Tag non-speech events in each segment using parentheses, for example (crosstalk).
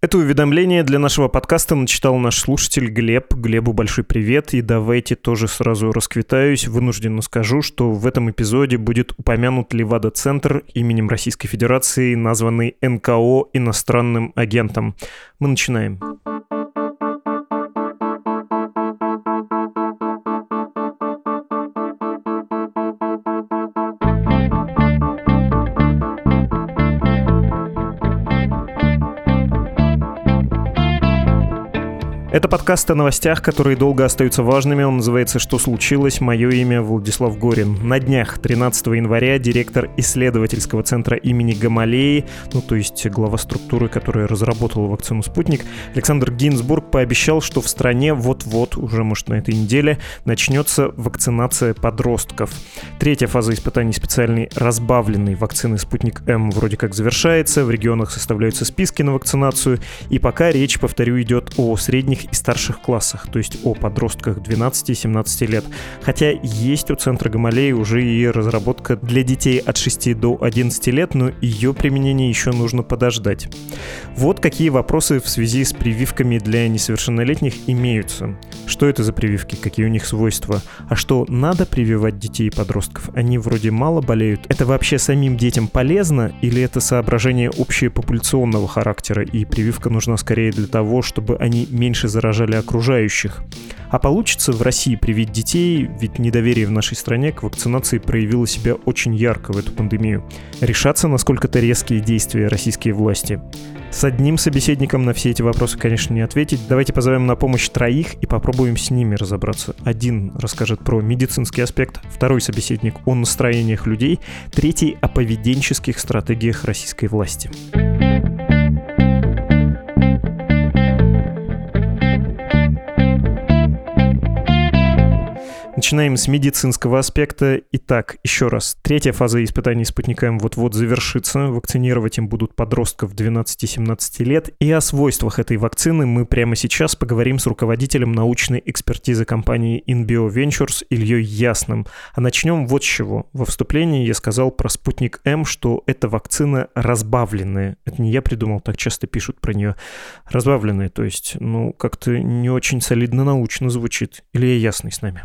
Это уведомление для нашего подкаста начитал наш слушатель Глеб. Глебу большой привет. И давайте тоже сразу расквитаюсь. Вынужденно скажу, что в этом эпизоде будет упомянут Левада-центр именем Российской Федерации, названный НКО иностранным агентом. Мы начинаем. Это подкаст о новостях, которые долго остаются важными. Он называется «Что случилось?». Мое имя Владислав Горин. На днях, 13 января, директор исследовательского центра имени Гамалеи, ну то есть глава структуры, которая разработала вакцину «Спутник», Александр Гинзбург пообещал, что в стране вот-вот, уже может на этой неделе, начнется вакцинация подростков. Третья фаза испытаний специальной разбавленной вакцины «Спутник М» вроде как завершается, в регионах составляются списки на вакцинацию, и пока речь, повторю, идет о средних средних и старших классах, то есть о подростках 12-17 лет. Хотя есть у Центра Гамалеи уже и разработка для детей от 6 до 11 лет, но ее применение еще нужно подождать. Вот какие вопросы в связи с прививками для несовершеннолетних имеются. Что это за прививки, какие у них свойства? А что, надо прививать детей и подростков? Они вроде мало болеют. Это вообще самим детям полезно или это соображение общепопуляционного характера и прививка нужна скорее для того, чтобы они меньше заражали окружающих. А получится в России привить детей, ведь недоверие в нашей стране к вакцинации проявило себя очень ярко в эту пандемию. Решаться на сколько-то резкие действия российские власти. С одним собеседником на все эти вопросы, конечно, не ответить. Давайте позовем на помощь троих и попробуем с ними разобраться. Один расскажет про медицинский аспект, второй собеседник о настроениях людей, третий о поведенческих стратегиях российской власти. Начинаем с медицинского аспекта. Итак, еще раз. Третья фаза испытаний спутником вот-вот завершится. Вакцинировать им будут подростков 12-17 лет. И о свойствах этой вакцины мы прямо сейчас поговорим с руководителем научной экспертизы компании InBio Ventures Ильей Ясным. А начнем вот с чего. Во вступлении я сказал про спутник М, что эта вакцина разбавленная. Это не я придумал, так часто пишут про нее. Разбавленная, то есть, ну, как-то не очень солидно научно звучит. Илья Ясный с нами.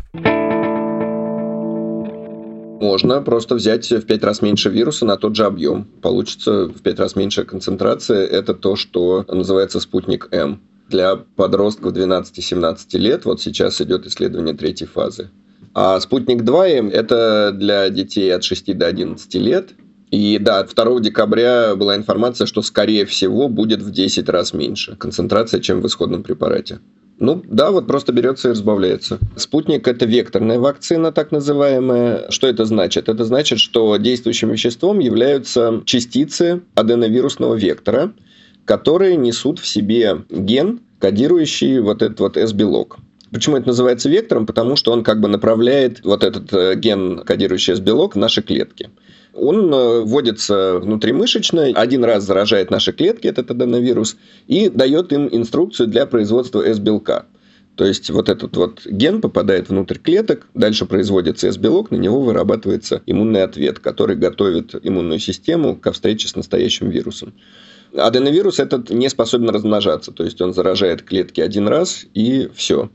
Можно просто взять в 5 раз меньше вируса на тот же объем. Получится в 5 раз меньшая концентрация. Это то, что называется спутник М. Для подростков 12-17 лет вот сейчас идет исследование третьей фазы. А спутник 2М – это для детей от 6 до 11 лет. И да, 2 декабря была информация, что скорее всего будет в 10 раз меньше концентрация, чем в исходном препарате. Ну да, вот просто берется и разбавляется. Спутник это векторная вакцина, так называемая. Что это значит? Это значит, что действующим веществом являются частицы аденовирусного вектора, которые несут в себе ген, кодирующий вот этот вот S-белок. Почему это называется вектором? Потому что он как бы направляет вот этот э, ген, кодирующий S-белок, в наши клетки. Он э, вводится внутримышечно, один раз заражает наши клетки, этот аденовирус, и дает им инструкцию для производства S-белка. То есть вот этот вот ген попадает внутрь клеток, дальше производится S-белок, на него вырабатывается иммунный ответ, который готовит иммунную систему ко встрече с настоящим вирусом. Аденовирус этот не способен размножаться, то есть он заражает клетки один раз и все.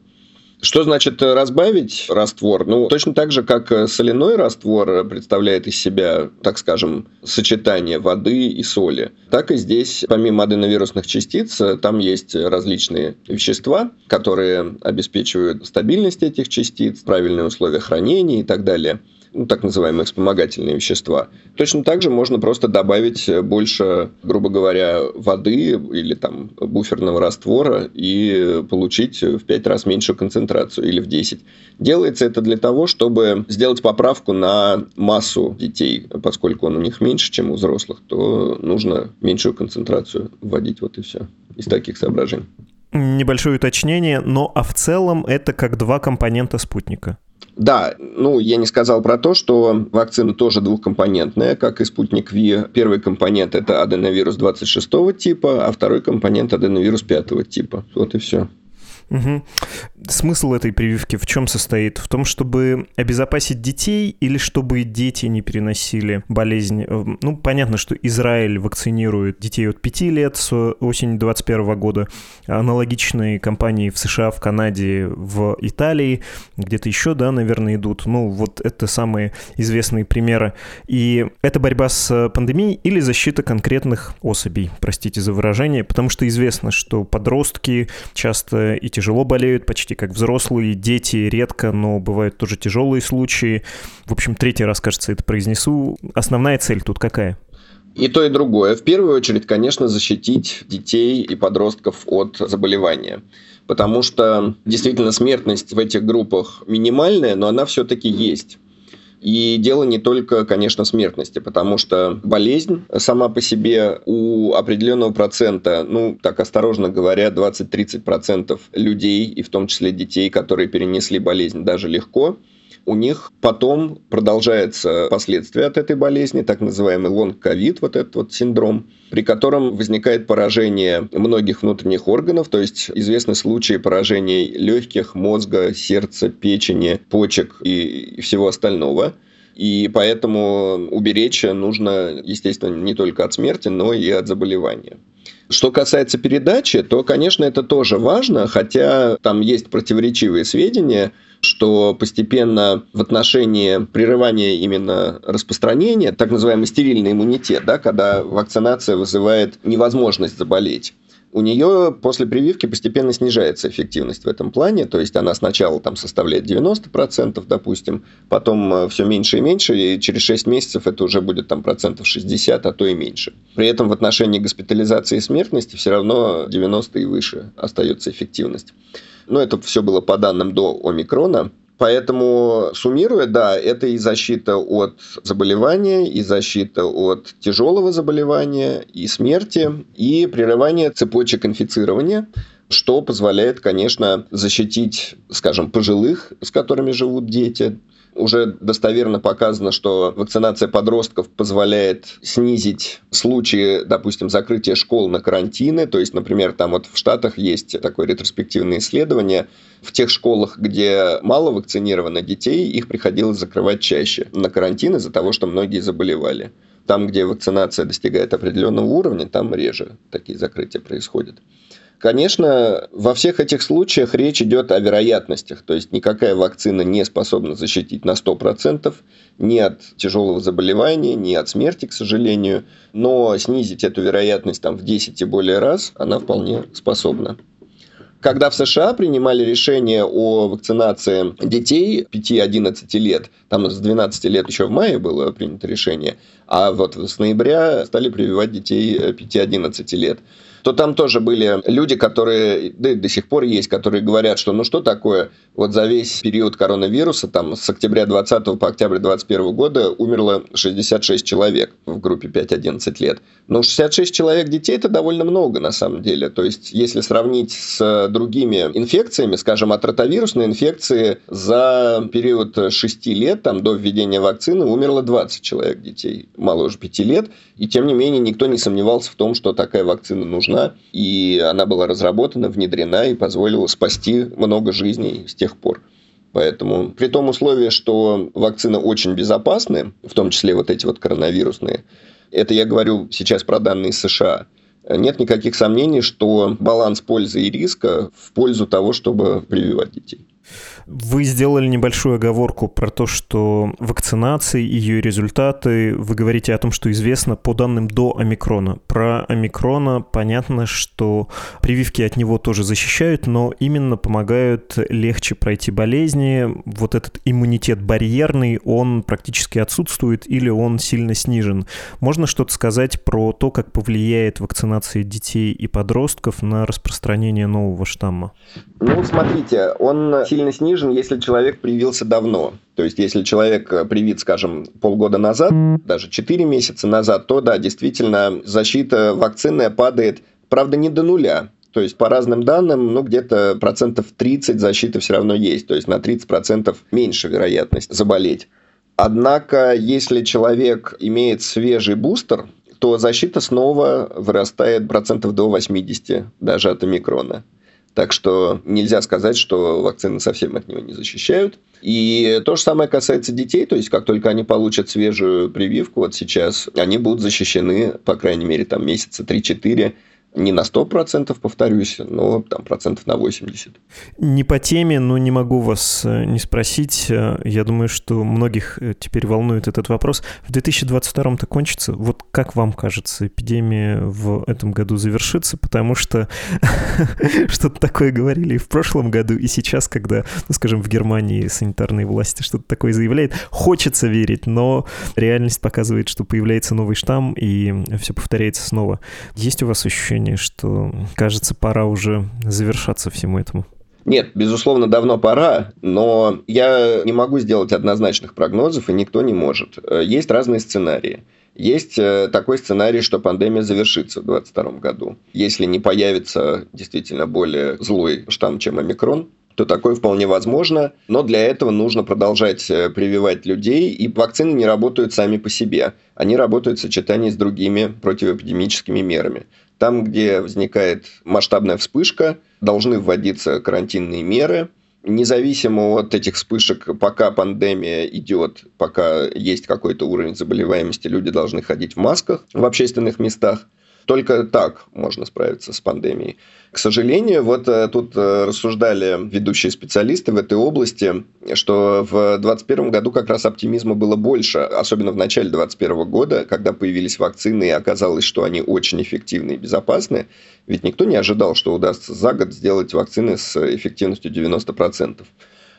Что значит э, разбавить раствор? Ну, точно так же, как э, соляной раствор представляет из себя, так скажем, сочетание воды и соли, так и здесь, помимо аденовирусных частиц, э, там есть различные вещества, которые обеспечивают стабильность этих частиц, правильные условия хранения и так далее ну, так называемые вспомогательные вещества. Точно так же можно просто добавить больше, грубо говоря, воды или там буферного раствора и получить в 5 раз меньшую концентрацию или в 10. Делается это для того, чтобы сделать поправку на массу детей, поскольку он у них меньше, чем у взрослых, то нужно меньшую концентрацию вводить, вот и все. Из таких соображений. Небольшое уточнение, но а в целом это как два компонента спутника. Да, ну, я не сказал про то, что вакцина тоже двухкомпонентная, как и спутник Ви. Первый компонент – это аденовирус 26 типа, а второй компонент – аденовирус 5 типа. Вот и все. Угу. Смысл этой прививки в чем состоит? В том, чтобы обезопасить детей или чтобы дети не переносили болезнь? Э, ну, понятно, что Израиль вакцинирует детей от 5 лет с осени 2021 года. Аналогичные кампании в США, в Канаде, в Италии, где-то еще, да, наверное, идут. Ну, вот это самые известные примеры. И это борьба с пандемией или защита конкретных особей, простите за выражение, потому что известно, что подростки часто и тяжело болеют, почти как взрослые, дети редко, но бывают тоже тяжелые случаи. В общем, третий раз, кажется, это произнесу. Основная цель тут какая? И то, и другое. В первую очередь, конечно, защитить детей и подростков от заболевания. Потому что действительно смертность в этих группах минимальная, но она все-таки есть. И дело не только, конечно, смертности, потому что болезнь сама по себе у определенного процента, ну, так осторожно говоря, 20-30% людей, и в том числе детей, которые перенесли болезнь даже легко, у них потом продолжается последствия от этой болезни, так называемый лонг-ковид, вот этот вот синдром, при котором возникает поражение многих внутренних органов, то есть известны случаи поражений легких, мозга, сердца, печени, почек и всего остального. И поэтому уберечь нужно, естественно, не только от смерти, но и от заболевания. Что касается передачи, то, конечно, это тоже важно, хотя там есть противоречивые сведения – что постепенно в отношении прерывания именно распространения, так называемый стерильный иммунитет, да, когда вакцинация вызывает невозможность заболеть, у нее после прививки постепенно снижается эффективность в этом плане, то есть она сначала там составляет 90%, допустим, потом э, все меньше и меньше, и через 6 месяцев это уже будет там процентов 60, а то и меньше. При этом в отношении госпитализации и смертности все равно 90 и выше остается эффективность. Но это все было по данным до омикрона. Поэтому, суммируя, да, это и защита от заболевания, и защита от тяжелого заболевания, и смерти, и прерывание цепочек инфицирования, что позволяет, конечно, защитить, скажем, пожилых, с которыми живут дети, уже достоверно показано, что вакцинация подростков позволяет снизить случаи, допустим, закрытия школ на карантины. То есть, например, там вот в Штатах есть такое ретроспективное исследование. В тех школах, где мало вакцинировано детей, их приходилось закрывать чаще на карантин из-за того, что многие заболевали. Там, где вакцинация достигает определенного уровня, там реже такие закрытия происходят. Конечно, во всех этих случаях речь идет о вероятностях, то есть никакая вакцина не способна защитить на 100% ни от тяжелого заболевания, ни от смерти, к сожалению, но снизить эту вероятность там, в 10 и более раз она вполне способна. Когда в США принимали решение о вакцинации детей 5-11 лет, там с 12 лет еще в мае было принято решение, а вот с ноября стали прививать детей 5-11 лет – то там тоже были люди, которые, да до сих пор есть, которые говорят, что ну что такое, вот за весь период коронавируса, там с октября 20 по октябрь 21 года умерло 66 человек в группе 5-11 лет. Но 66 человек детей это довольно много на самом деле. То есть, если сравнить с другими инфекциями, скажем, от ротовирусной инфекции за период 6 лет, там, до введения вакцины, умерло 20 человек детей, моложе 5 лет. И тем не менее, никто не сомневался в том, что такая вакцина нужна нужна, и она была разработана, внедрена и позволила спасти много жизней с тех пор. Поэтому при том условии, что вакцины очень безопасны, в том числе вот эти вот коронавирусные, это я говорю сейчас про данные США, нет никаких сомнений, что баланс пользы и риска в пользу того, чтобы прививать детей. Вы сделали небольшую оговорку про то, что вакцинация, ее результаты, вы говорите о том, что известно по данным до омикрона. Про омикрона понятно, что прививки от него тоже защищают, но именно помогают легче пройти болезни. Вот этот иммунитет барьерный, он практически отсутствует или он сильно снижен. Можно что-то сказать про то, как повлияет вакцинация детей и подростков на распространение нового штамма? Ну, смотрите, он сильно снижен снижен, если человек привился давно. То есть, если человек э, привит, скажем, полгода назад, даже 4 месяца назад, то да, действительно, защита вакцинная падает, правда, не до нуля. То есть, по разным данным, ну, где-то процентов 30 защиты все равно есть. То есть, на 30 процентов меньше вероятность заболеть. Однако, если человек имеет свежий бустер, то защита снова вырастает процентов до 80 даже от омикрона. Так что нельзя сказать, что вакцины совсем от него не защищают. И то же самое касается детей, то есть как только они получат свежую прививку, вот сейчас они будут защищены, по крайней мере, там месяца 3-4 не на 100%, повторюсь, но там процентов на 80%. Не по теме, но не могу вас э, не спросить. Э, я думаю, что многих э, теперь волнует этот вопрос. В 2022-то кончится. Вот как вам кажется, эпидемия в этом году завершится? Потому что (laughs) что-то такое говорили и в прошлом году, и сейчас, когда, ну, скажем, в Германии санитарные власти что-то такое заявляют. Хочется верить, но реальность показывает, что появляется новый штамм, и все повторяется снова. Есть у вас ощущение ощущение, что, кажется, пора уже завершаться всему этому? Нет, безусловно, давно пора, но я не могу сделать однозначных прогнозов, и никто не может. Есть разные сценарии. Есть э, такой сценарий, что пандемия завершится в 2022 году. Если не появится действительно более злой штамм, чем омикрон, то такое вполне возможно. Но для этого нужно продолжать э, прививать людей, и вакцины не работают сами по себе. Они работают в сочетании с другими противоэпидемическими мерами. Там, где возникает масштабная вспышка, должны вводиться карантинные меры. Независимо от этих вспышек, пока пандемия идет, пока есть какой-то уровень заболеваемости, люди должны ходить в масках в общественных местах. Только так можно справиться с пандемией. К сожалению, вот э, тут э, рассуждали ведущие специалисты в этой области, что в 2021 году как раз оптимизма было больше, особенно в начале 2021 года, когда появились вакцины и оказалось, что они очень эффективны и безопасны. Ведь никто не ожидал, что удастся за год сделать вакцины с эффективностью 90%.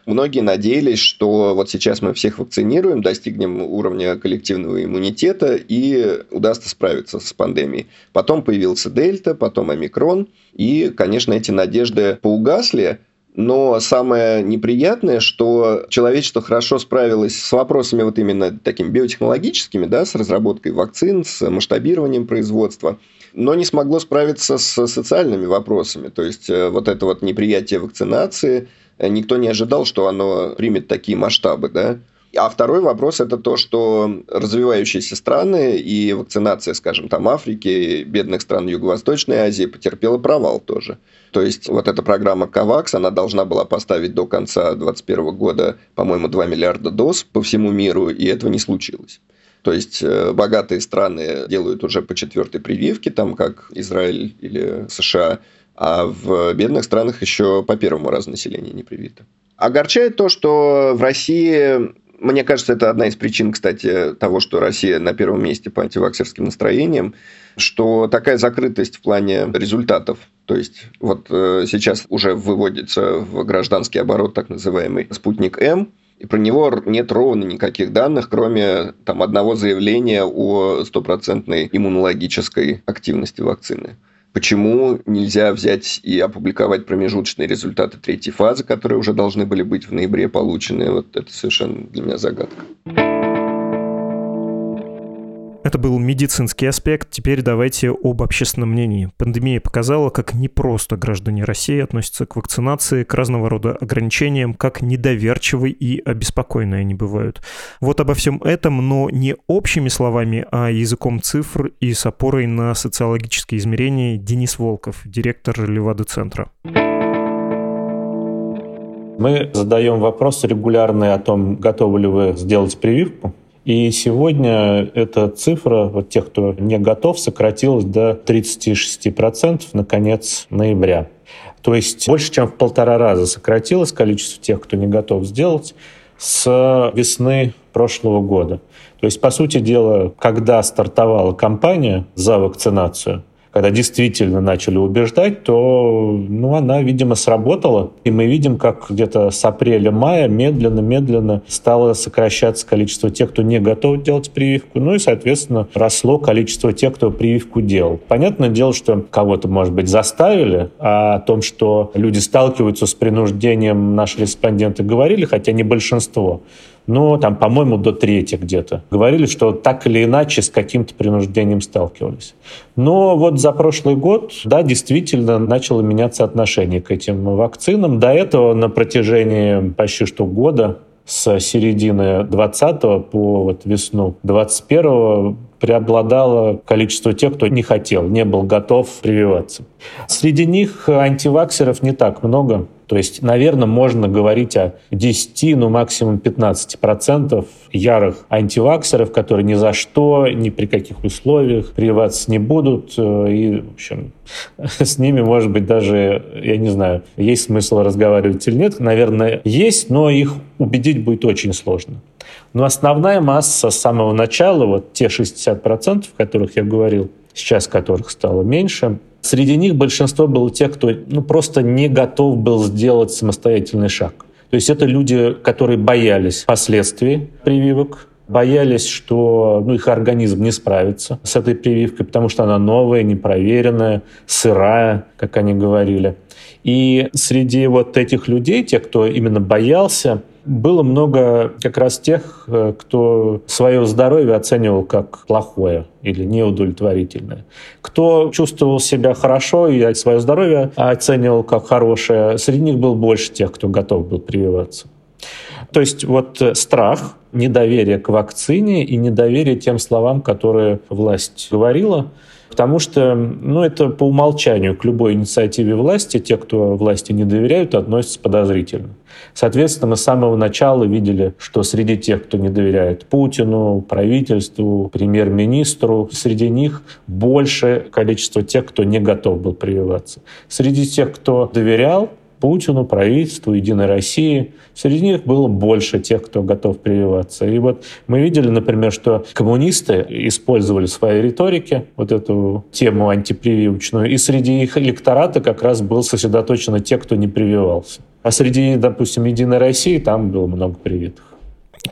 Многие надеялись, что вот сейчас мы всех вакцинируем, достигнем уровня коллективного иммунитета и удастся справиться с пандемией. Потом появился дельта, потом омикрон, и, конечно, эти надежды поугасли, но самое неприятное, что человечество хорошо справилось с вопросами вот именно такими биотехнологическими, да, с разработкой вакцин, с масштабированием производства, но не смогло справиться с социальными вопросами. То есть, э, вот это вот неприятие вакцинации – никто не ожидал, что оно примет такие масштабы, да. А второй вопрос – это то, что развивающиеся страны и вакцинация, скажем, там Африки, бедных стран Юго-Восточной Азии потерпела провал тоже. То есть, вот эта программа COVAX, она должна была поставить до конца 2021 года, по-моему, 2 миллиарда доз по всему миру, и этого не случилось. То есть, э, богатые страны делают уже по четвертой прививке, там как Израиль или США – а в бедных странах еще по первому разу население не привито. Огорчает то, что в России мне кажется, это одна из причин, кстати, того, что Россия на первом месте по антиваксерским настроениям, что такая закрытость в плане результатов. То есть, вот э, сейчас уже выводится в гражданский оборот так называемый «Спутник М», и про него нет ровно никаких данных, кроме там, одного заявления о стопроцентной иммунологической активности вакцины. Почему нельзя взять и опубликовать промежуточные результаты третьей фазы, которые уже должны были быть в ноябре получены? Вот это совершенно для меня загадка. Был медицинский аспект. Теперь давайте об общественном мнении. Пандемия показала, как непросто граждане России относятся к вакцинации, к разного рода ограничениям, как недоверчивы и обеспокоены они бывают. Вот обо всем этом, но не общими словами, а языком цифр и с опорой на социологические измерения Денис Волков, директор Левады-центра. Мы задаем вопрос регулярный о том, готовы ли вы сделать прививку. И сегодня эта цифра вот тех, кто не готов, сократилась до 36% на конец ноября. То есть больше, чем в полтора раза сократилось количество тех, кто не готов сделать с весны прошлого года. То есть, по сути дела, когда стартовала кампания за вакцинацию, когда действительно начали убеждать, то ну, она, видимо, сработала. И мы видим, как где-то с апреля-мая медленно-медленно стало сокращаться количество тех, кто не готов делать прививку. Ну и, соответственно, росло количество тех, кто прививку делал. Понятное дело, что кого-то, может быть, заставили, а о том, что люди сталкиваются с принуждением, наши респонденты говорили, хотя не большинство. Но там, по-моему, до трети где-то. Говорили, что так или иначе с каким-то принуждением сталкивались. Но вот за прошлый год, да, действительно начало меняться отношение к этим вакцинам. До этого на протяжении почти что года с середины 20 по вот весну 21 преобладало количество тех, кто не хотел, не был готов прививаться. Среди них антиваксеров не так много. То есть, наверное, можно говорить о 10, ну максимум 15% ярых антиваксеров, которые ни за что, ни при каких условиях прививаться не будут. И, в общем, (laughs) с ними, может быть, даже, я не знаю, есть смысл разговаривать или нет. Наверное, есть, но их убедить будет очень сложно. Но основная масса с самого начала, вот те 60%, о которых я говорил, сейчас которых стало меньше, Среди них большинство было тех, кто ну, просто не готов был сделать самостоятельный шаг. То есть это люди, которые боялись последствий прививок, боялись, что ну, их организм не справится с этой прививкой, потому что она новая, непроверенная, сырая, как они говорили. И среди вот этих людей, тех, кто именно боялся, было много как раз тех, э, кто свое здоровье оценивал как плохое или неудовлетворительное. Кто чувствовал себя хорошо и свое здоровье оценивал как хорошее, среди них был больше тех, кто готов был прививаться. То есть вот э, страх, недоверие к вакцине и недоверие тем словам, которые власть говорила – Потому что ну, это по умолчанию к любой инициативе власти, те, кто власти не доверяют, относятся подозрительно. Соответственно, мы с самого начала видели, что среди тех, кто не доверяет Путину, правительству, премьер-министру, среди них больше количество тех, кто не готов был прививаться. Среди тех, кто доверял, Путину, правительству, Единой России. Среди них было больше тех, кто готов прививаться. И вот мы видели, например, что коммунисты использовали в своей риторике вот эту тему антипрививочную, и среди их электората как раз был сосредоточено те, кто не прививался. А среди, допустим, Единой России там было много привитых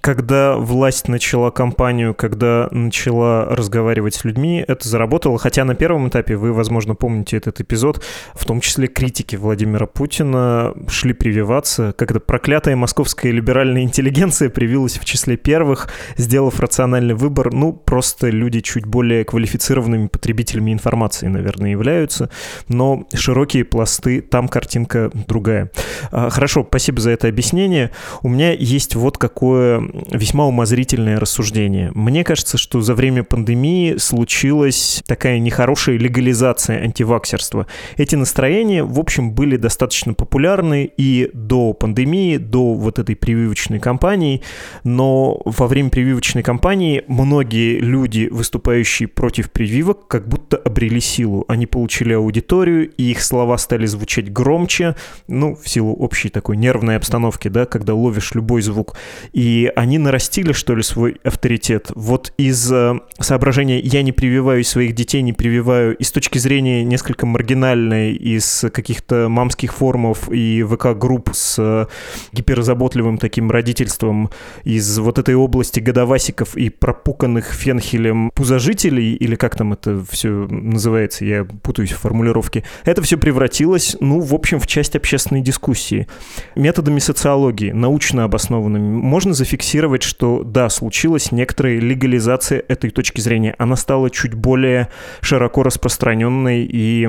когда власть начала кампанию, когда начала разговаривать с людьми, это заработало. Хотя на первом этапе, вы, возможно, помните этот эпизод, в том числе критики Владимира Путина шли прививаться. Когда проклятая московская либеральная интеллигенция привилась в числе первых, сделав рациональный выбор. Ну, просто люди чуть более квалифицированными потребителями информации, наверное, являются. Но широкие пласты, там картинка другая. А, хорошо, спасибо за это объяснение. У меня есть вот какое весьма умозрительное рассуждение. Мне кажется, что за время пандемии случилась такая нехорошая легализация антиваксерства. Эти настроения, в общем, были достаточно популярны и до пандемии, до вот этой прививочной кампании, но во время прививочной кампании многие люди, выступающие против прививок, как будто обрели силу. Они получили аудиторию, и их слова стали звучать громче, ну, в силу общей такой нервной обстановки, да, когда ловишь любой звук. И они нарастили, что ли, свой авторитет. Вот из э, соображения «я не прививаю своих детей, не прививаю», и с точки зрения несколько маргинальной, из каких-то мамских форумов и ВК-групп с э, гиперзаботливым таким родительством, из вот этой области годовасиков и пропуканных фенхелем пузожителей, или как там это все называется, я путаюсь в формулировке, это все превратилось, ну, в общем, в часть общественной дискуссии. Методами социологии, научно обоснованными, можно зафиксировать зафиксировать, что да, случилась некоторая легализация этой точки зрения. Она стала чуть более широко распространенной и,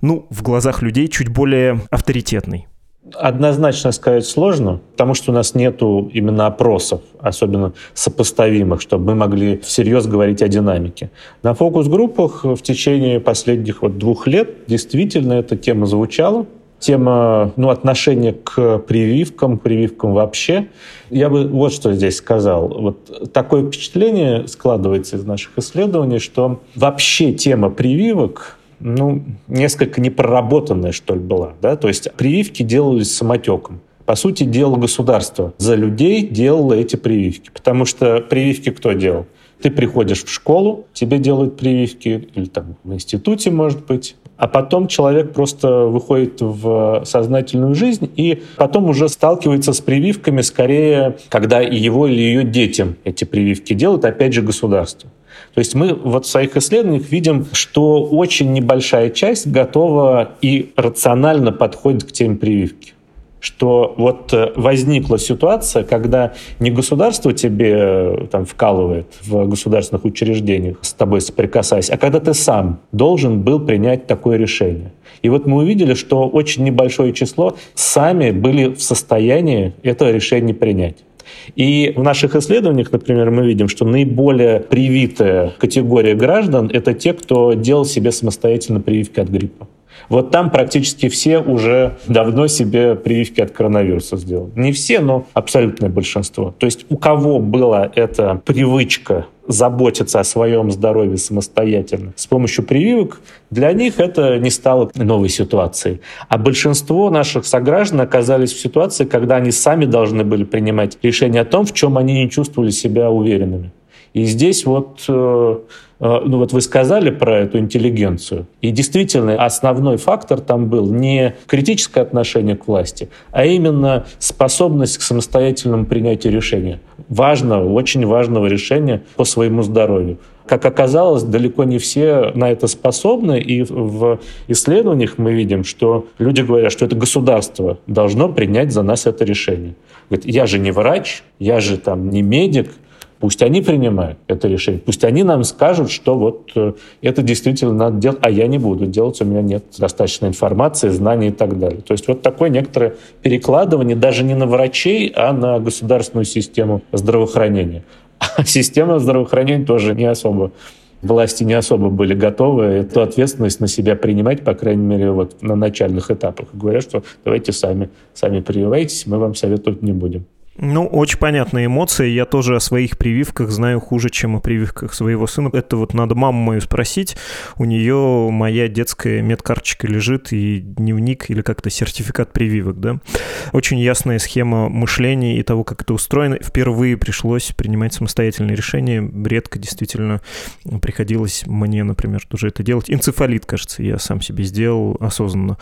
ну, в глазах людей чуть более авторитетной. Однозначно сказать сложно, потому что у нас нету именно опросов, особенно сопоставимых, чтобы мы могли всерьез говорить о динамике. На фокус-группах в течение последних вот двух лет действительно эта тема звучала, тема ну, отношения к прививкам, прививкам вообще. Я бы вот что здесь сказал. Вот такое впечатление складывается из наших исследований, что вообще тема прививок ну, несколько непроработанная, что ли, была. Да? То есть прививки делались самотеком. По сути, дело государства. За людей делало эти прививки. Потому что прививки кто делал? Ты приходишь в школу, тебе делают прививки, или там в институте, может быть, а потом человек просто выходит в сознательную жизнь и потом уже сталкивается с прививками скорее, когда его или ее детям эти прививки делают, опять же, государство. То есть мы вот в своих исследованиях видим, что очень небольшая часть готова и рационально подходит к теме прививки. Что вот э, возникла ситуация, когда не государство тебе э, там вкалывает в государственных учреждениях, с тобой соприкасаясь, а когда ты сам должен был принять такое решение. И вот мы увидели, что очень небольшое число сами были в состоянии это решение принять. И в наших исследованиях, например, мы видим, что наиболее привитая категория граждан — это те, кто делал себе самостоятельно прививки от гриппа. Вот там практически все уже давно себе прививки от коронавируса сделали. Не все, но абсолютное большинство. То есть у кого была эта привычка заботиться о своем здоровье самостоятельно с помощью прививок, для них это не стало новой ситуацией. А большинство наших сограждан оказались в ситуации, когда они сами должны были принимать решение о том, в чем они не чувствовали себя уверенными. И здесь вот э, ну вот вы сказали про эту интеллигенцию, и действительно основной фактор там был не критическое отношение к власти, а именно способность к самостоятельному принятию решения. Важного, очень важного решения по своему здоровью. Как оказалось, далеко не все на это способны, и в исследованиях мы видим, что люди говорят, что это государство должно принять за нас это решение. Говорит, я же не врач, я же там не медик, Пусть они принимают это решение, пусть они нам скажут, что вот э, это действительно надо делать, а я не буду делать, у меня нет достаточно информации, знаний и так далее. То есть вот такое некоторое перекладывание даже не на врачей, а на государственную систему здравоохранения. (laughs) А система здравоохранения тоже не особо власти не особо были готовы эту ответственность на себя принимать, по крайней мере, вот на начальных этапах. Говорят, что давайте сами, сами прививайтесь, мы вам советовать не будем. Ну, очень понятные эмоции. Я тоже о своих прививках знаю хуже, чем о прививках своего сына. Это вот надо маму мою спросить. У нее моя детская медкарточка лежит и дневник или как-то сертификат прививок, да. Очень ясная схема мышления и того, как это устроено. Впервые пришлось принимать самостоятельные решения. Редко действительно приходилось мне, например, тоже это делать. Энцефалит, кажется, я сам себе сделал осознанно,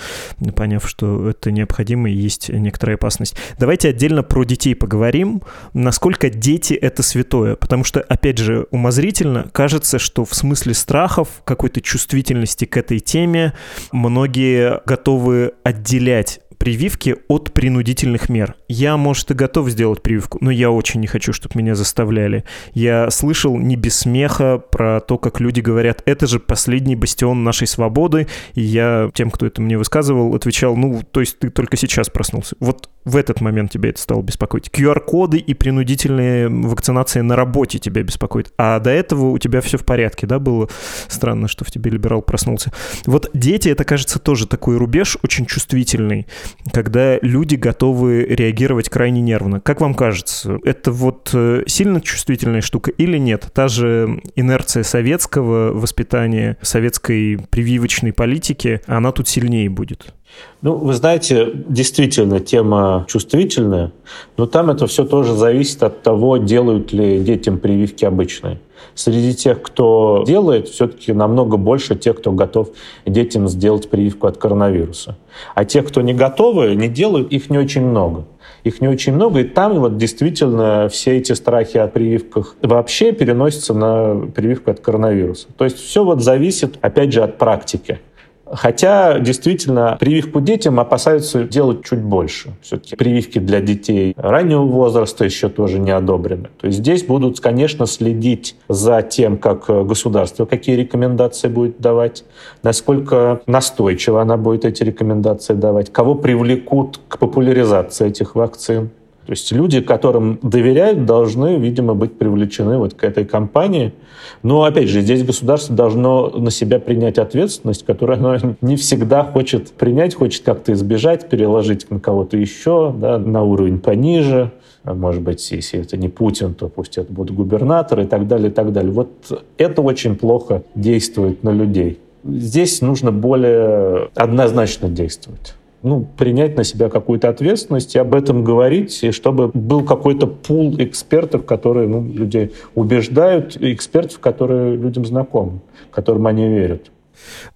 поняв, что это необходимо и есть некоторая опасность. Давайте отдельно про детей поговорим поговорим, насколько дети — это святое. Потому что, опять же, умозрительно кажется, что в смысле страхов, какой-то чувствительности к этой теме многие готовы отделять прививки от принудительных мер. Я, может, и готов сделать прививку, но я очень не хочу, чтобы меня заставляли. Я слышал не без смеха про то, как люди говорят, это же последний бастион нашей свободы, и я тем, кто это мне высказывал, отвечал, ну, то есть ты только сейчас проснулся. Вот в этот момент тебя это стало беспокоить. QR-коды и принудительные вакцинации на работе тебя беспокоит. А до этого у тебя все в порядке, да, было странно, что в тебе либерал проснулся. Вот дети, это, кажется, тоже такой рубеж очень чувствительный когда люди готовы реагировать крайне нервно. Как вам кажется, это вот э, сильно чувствительная штука или нет? Та же инерция советского воспитания, советской прививочной политики, она тут сильнее будет? Ну, вы знаете, действительно, тема чувствительная, но там это все тоже зависит от того, делают ли детям прививки обычные. Среди тех, кто делает, все-таки намного больше тех, кто готов детям сделать прививку от коронавируса. А тех, кто не готовы, не делают, их не очень много. Их не очень много, и там вот действительно все эти страхи о прививках вообще переносятся на прививку от коронавируса. То есть все вот зависит, опять же, от практики. Хотя, действительно, прививку детям опасаются делать чуть больше. Все-таки прививки для детей раннего возраста еще тоже не одобрены. То есть здесь будут, конечно, следить за тем, как государство какие рекомендации будет давать, насколько настойчиво она будет эти рекомендации давать, кого привлекут к популяризации этих вакцин. То есть люди, которым доверяют, должны, видимо, быть привлечены вот к этой кампании. Но, опять же, здесь государство должно на себя принять ответственность, которую оно (laughs) не всегда хочет принять, хочет как-то избежать, переложить на кого-то еще, да, на уровень пониже. А может быть, если это не Путин, то пусть это будут губернаторы и так далее, и так далее. Вот это очень плохо действует на людей. Здесь нужно более однозначно действовать ну, принять на себя какую-то ответственность и об этом говорить, и чтобы был какой-то пул экспертов, которые ну, людей убеждают, экспертов, которые людям знакомы, которым они верят.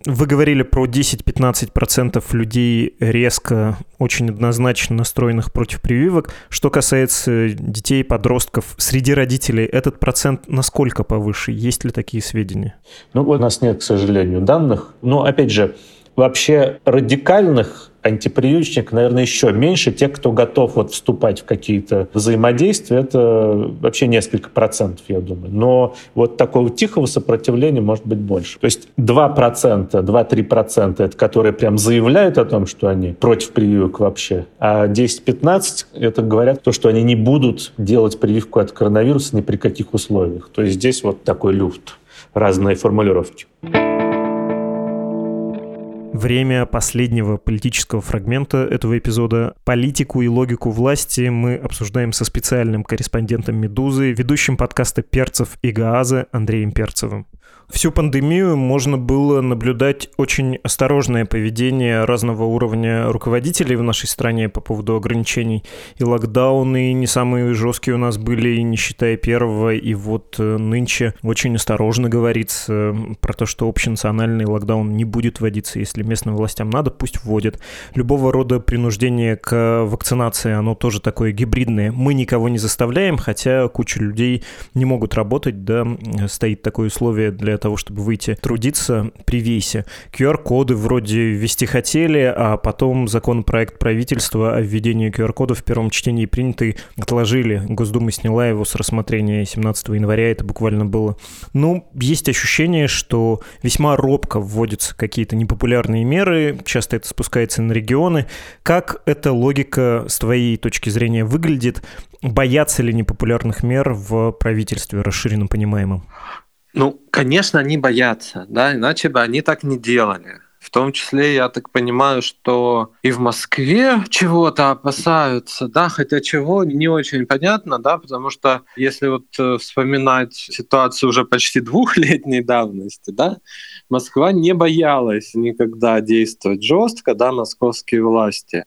Вы говорили про 10-15% людей резко, очень однозначно настроенных против прививок. Что касается детей, подростков, среди родителей этот процент насколько повыше? Есть ли такие сведения? Ну, у нас нет, к сожалению, данных. Но, опять же, вообще радикальных антипрививочник, наверное, еще меньше. Те, кто готов вот вступать в какие-то взаимодействия, это вообще несколько процентов, я думаю. Но вот такого тихого сопротивления может быть больше. То есть 2%, 2-3% это которые прям заявляют о том, что они против прививок вообще, а 10-15 это говорят то, что они не будут делать прививку от коронавируса ни при каких условиях. То есть здесь вот такой люфт, разные формулировки. Время последнего политического фрагмента этого эпизода. Политику и логику власти мы обсуждаем со специальным корреспондентом «Медузы», ведущим подкаста «Перцев и Гааза» Андреем Перцевым. Всю пандемию можно было наблюдать очень осторожное поведение разного уровня руководителей в нашей стране по поводу ограничений. И локдауны не самые жесткие у нас были, не считая первого. И вот э, нынче очень осторожно говорится про то, что общенациональный локдаун не будет вводиться. Если местным властям надо, пусть вводят. Любого рода принуждение к вакцинации, оно тоже такое гибридное. Мы никого не заставляем, хотя куча людей не могут работать, да, стоит такое условие для того, чтобы выйти трудиться при весе. QR-коды вроде ввести хотели, а потом законопроект правительства о введении QR-кодов в первом чтении принятый отложили. Госдума сняла его с рассмотрения 17 января, это буквально было. Ну, есть ощущение, что весьма робко вводятся какие-то непопулярные меры, часто это спускается на регионы. Как эта логика с твоей точки зрения выглядит? Боятся ли непопулярных мер в правительстве расширенно понимаемом? Ну, конечно, они боятся, да, иначе бы они так не делали. В том числе, я так понимаю, что и в Москве чего-то опасаются, да, хотя чего не очень понятно, да, потому что если вот э, вспоминать ситуацию уже почти двухлетней давности, да, Москва не боялась никогда действовать жестко, да, московские власти.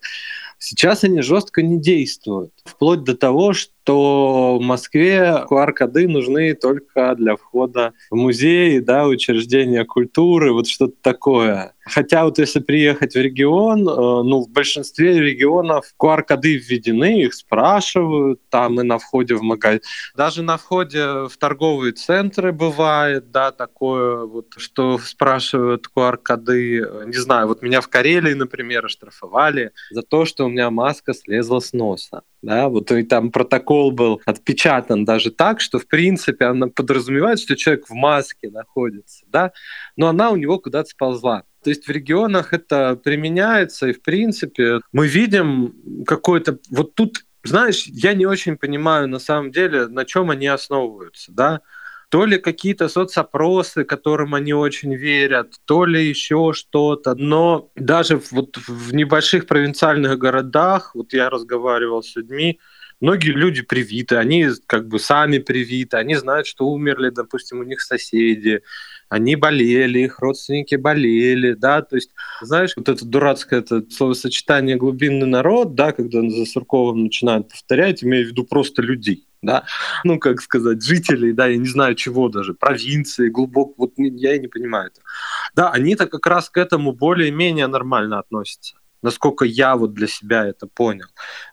Сейчас они жестко не действуют, вплоть до того, что то в Москве QR-коды нужны только для входа в музеи, да, учреждения культуры, вот что-то такое. Хотя вот если приехать в регион, э, ну, в большинстве регионов QR-коды введены, их спрашивают, там и на входе в магазин. Даже на входе в торговые центры бывает, да, такое вот, что спрашивают QR-коды. Не знаю, вот меня в Карелии, например, оштрафовали за то, что у меня маска слезла с носа да, вот и там протокол был отпечатан даже так, что в принципе она подразумевает, что человек в маске находится, да, но она у него куда-то сползла. То есть в регионах это применяется, и в принципе мы видим какой-то... Вот тут, знаешь, я не очень понимаю на самом деле, на чем они основываются, да, то ли какие-то соцопросы, которым они очень верят, то ли еще что-то. Но даже вот в небольших провинциальных городах, вот я разговаривал с людьми, многие люди привиты, они как бы сами привиты, они знают, что умерли, допустим, у них соседи, они болели, их родственники болели, да, то есть, знаешь, вот это дурацкое это словосочетание «глубинный народ», да, когда за Сурковым начинают повторять, имея в виду просто людей, да, ну, как сказать, жителей, да, я не знаю чего даже, провинции, глубоко, вот я и не понимаю это. Да, они-то как раз к этому более-менее нормально относятся насколько я вот для себя это понял.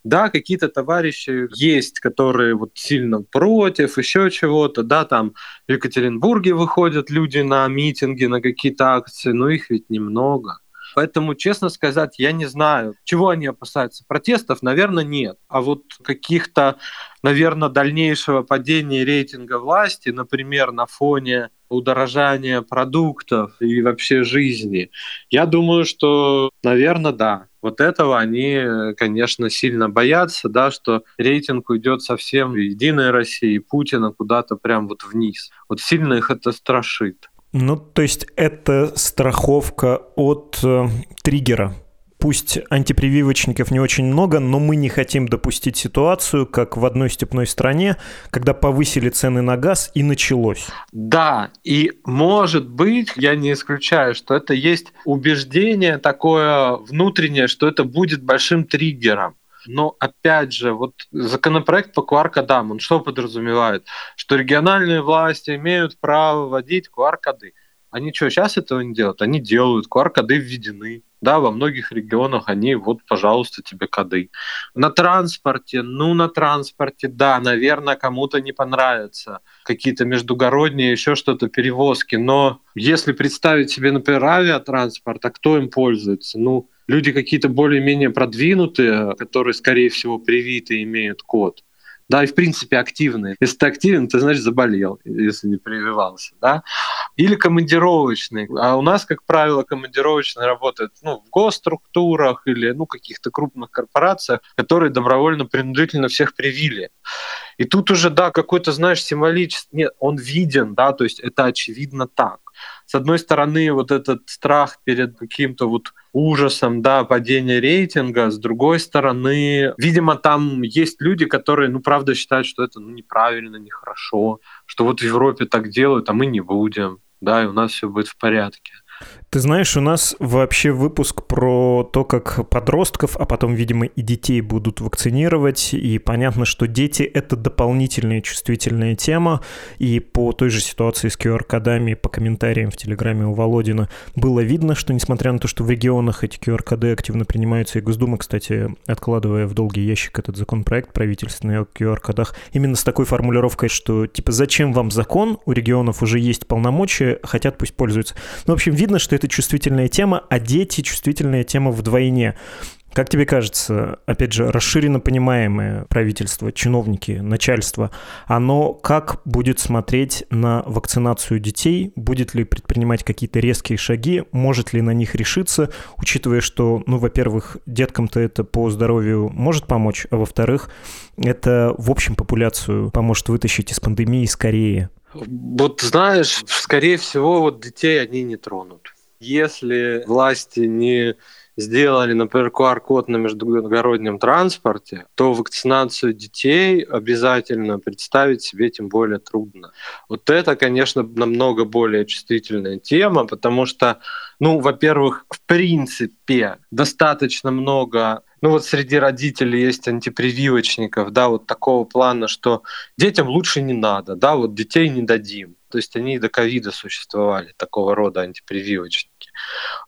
Да, какие-то товарищи есть, которые вот сильно против, еще чего-то, да, там в Екатеринбурге выходят люди на митинги, на какие-то акции, но их ведь немного. Поэтому, честно сказать, я не знаю, чего они опасаются. Протестов, наверное, нет. А вот каких-то, наверное, дальнейшего падения рейтинга власти, например, на фоне удорожания продуктов и вообще жизни, я думаю, что, наверное, да. Вот этого они, конечно, сильно боятся, да, что рейтинг уйдет совсем в Единой России, Путина куда-то прям вот вниз. Вот сильно их это страшит. Ну, то есть это страховка от э, триггера. Пусть антипрививочников не очень много, но мы не хотим допустить ситуацию, как в одной степной стране, когда повысили цены на газ и началось. Да, и может быть, я не исключаю, что это есть убеждение такое внутреннее, что это будет большим триггером. Но опять же, вот законопроект по QR-кодам, он что подразумевает? Что региональные власти имеют право вводить QR-коды. Они что, сейчас этого не делают? Они делают, QR-коды введены. Да, во многих регионах они, вот, пожалуйста, тебе коды. На транспорте, ну, на транспорте, да, наверное, кому-то не понравится. Какие-то междугородние, еще что-то, перевозки. Но если представить себе, например, авиатранспорт, а кто им пользуется? Ну, люди какие-то более-менее продвинутые, которые, скорее всего, привиты имеют код, да, и в принципе активные. Если ты активен, ты, значит, заболел, если не прививался, да. Или командировочный. А у нас, как правило, командировочные работают ну, в госструктурах или ну, каких-то крупных корпорациях, которые добровольно принудительно всех привили. И тут уже, да, какой-то, знаешь, символический, нет, он виден, да, то есть это очевидно так. С одной стороны, вот этот страх перед каким-то вот ужасом, да, падения рейтинга. С другой стороны, видимо, там есть люди, которые, ну, правда считают, что это ну, неправильно, нехорошо, что вот в Европе так делают, а мы не будем, да, и у нас все будет в порядке. Ты знаешь, у нас вообще выпуск про то, как подростков, а потом, видимо, и детей будут вакцинировать. И понятно, что дети — это дополнительная чувствительная тема. И по той же ситуации с QR-кодами, по комментариям в Телеграме у Володина, было видно, что, несмотря на то, что в регионах эти QR-коды активно принимаются, и Госдума, кстати, откладывая в долгий ящик этот законопроект правительственный о QR-кодах, именно с такой формулировкой, что, типа, зачем вам закон, у регионов уже есть полномочия, хотят, пусть пользуются. Ну, в общем, видно, что это это чувствительная тема, а дети чувствительная тема вдвойне. Как тебе кажется, опять же, расширенно понимаемое правительство, чиновники, начальство, оно как будет смотреть на вакцинацию детей? Будет ли предпринимать какие-то резкие шаги? Может ли на них решиться, учитывая, что, ну, во-первых, деткам-то это по здоровью может помочь, а во-вторых, это в общем популяцию поможет вытащить из пандемии скорее? Вот знаешь, скорее всего, вот детей они не тронут. Если власти не сделали, например, QR-код на междугороднем транспорте, то вакцинацию детей обязательно представить себе тем более трудно. Вот это, конечно, намного более чувствительная тема, потому что, ну, во-первых, в принципе, достаточно много ну вот среди родителей есть антипрививочников, да, вот такого плана, что детям лучше не надо, да, вот детей не дадим. То есть они до ковида существовали, такого рода антипрививочники.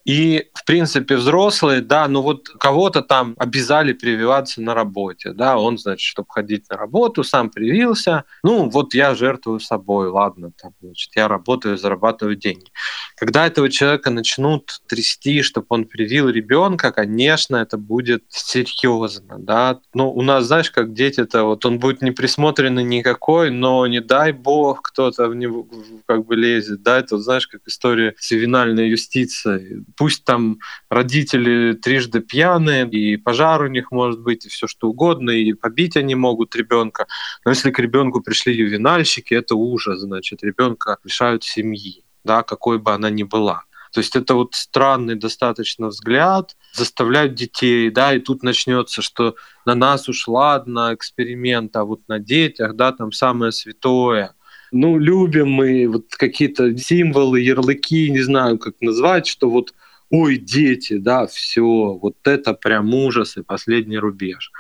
И, в принципе, взрослые, да, ну вот кого-то там обязали прививаться на работе, да, он, значит, чтобы ходить на работу, сам привился, ну вот я жертвую собой, ладно, там, значит, я работаю, зарабатываю деньги. Когда этого человека начнут трясти, чтобы он привил ребенка, конечно, это будет серьезно, да. Ну, у нас, знаешь, как дети-то, вот он будет не присмотренный никакой, но не дай бог кто-то в него как бы лезет, да, это, знаешь, как история с ювенальной юстицией. Пусть там родители трижды пьяные, и пожар у них может быть, и все что угодно, и побить они могут ребенка. Но если к ребенку пришли ювенальщики, это ужас, значит, ребенка лишают семьи да, какой бы она ни была. То есть это вот странный достаточно взгляд, заставлять детей, да, и тут начнется, что на нас уж ладно эксперимент, а вот на детях, да, там самое святое. Ну, любим мы вот какие-то символы, ярлыки, не знаю, как назвать, что вот ой, дети, да, все, вот это прям ужас и последний рубеж.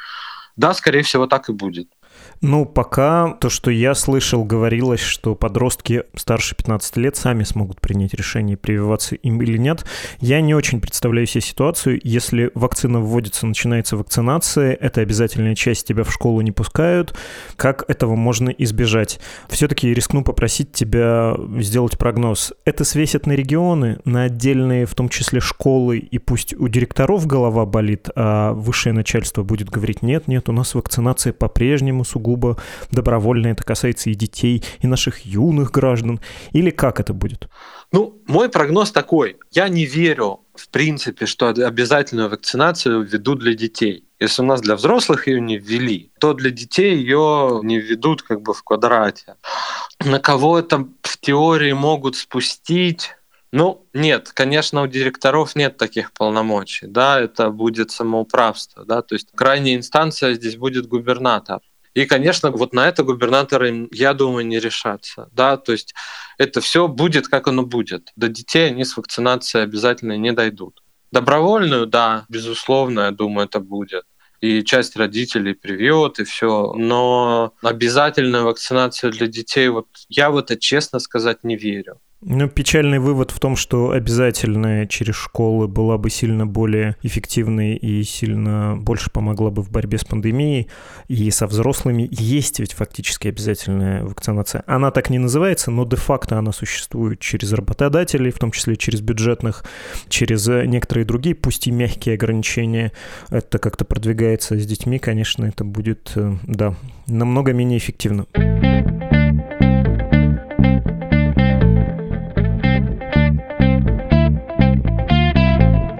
Да, скорее всего, так и будет. Ну, пока то, что я слышал, говорилось, что подростки старше 15 лет сами смогут принять решение, прививаться им или нет. Я не очень представляю себе ситуацию, если вакцина вводится, начинается вакцинация, это обязательная часть, тебя в школу не пускают. Как этого можно избежать? Все-таки рискну попросить тебя сделать прогноз. Это свесит на регионы, на отдельные, в том числе школы, и пусть у директоров голова болит, а высшее начальство будет говорить, нет, нет, у нас вакцинация по-прежнему сугубо сугубо добровольно, это касается и детей, и наших юных граждан, или как это будет? Ну, мой прогноз такой. Я не верю, в принципе, что обязательную вакцинацию введут для детей. Если у нас для взрослых ее не ввели, то для детей ее не введут как бы в квадрате. На кого это в теории могут спустить, ну, нет, конечно, у директоров нет таких полномочий, да, это будет самоуправство, да, то есть крайняя инстанция здесь будет губернатор. И, конечно, вот на это губернаторы, я думаю, не решатся. Да? То есть это все будет, как оно будет. До детей они с вакцинацией обязательно не дойдут. Добровольную, да, безусловно, я думаю, это будет и часть родителей привьет, и все. Но обязательная вакцинация для детей, вот я в это, честно сказать, не верю. Ну, печальный вывод в том, что обязательная через школы была бы сильно более эффективной и сильно больше помогла бы в борьбе с пандемией. И со взрослыми есть ведь фактически обязательная вакцинация. Она так не называется, но де-факто она существует через работодателей, в том числе через бюджетных, через некоторые другие, пусть и мягкие ограничения. Это как-то продвигается с детьми, конечно, это будет, э, да, намного менее эффективно.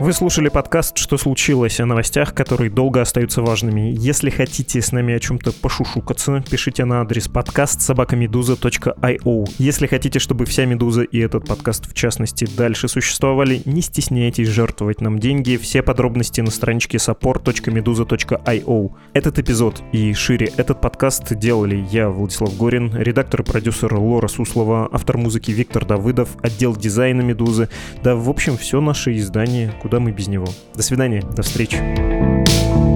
Вы слушали подкаст «Что случилось?» о новостях, которые долго остаются важными. Если хотите с нами о чем-то пошушукаться, пишите на адрес подкаст собакамедуза.io. Если хотите, чтобы вся «Медуза» и этот подкаст в частности дальше существовали, не стесняйтесь жертвовать нам деньги. Все подробности на страничке support.meduza.io. Этот эпизод и шире этот подкаст делали я, Владислав Горин, редактор и продюсер Лора Суслова, автор музыки Виктор Давыдов, отдел дизайна «Медузы». Да, в общем, все наше издание, куда куда мы без него. До свидания, до встречи.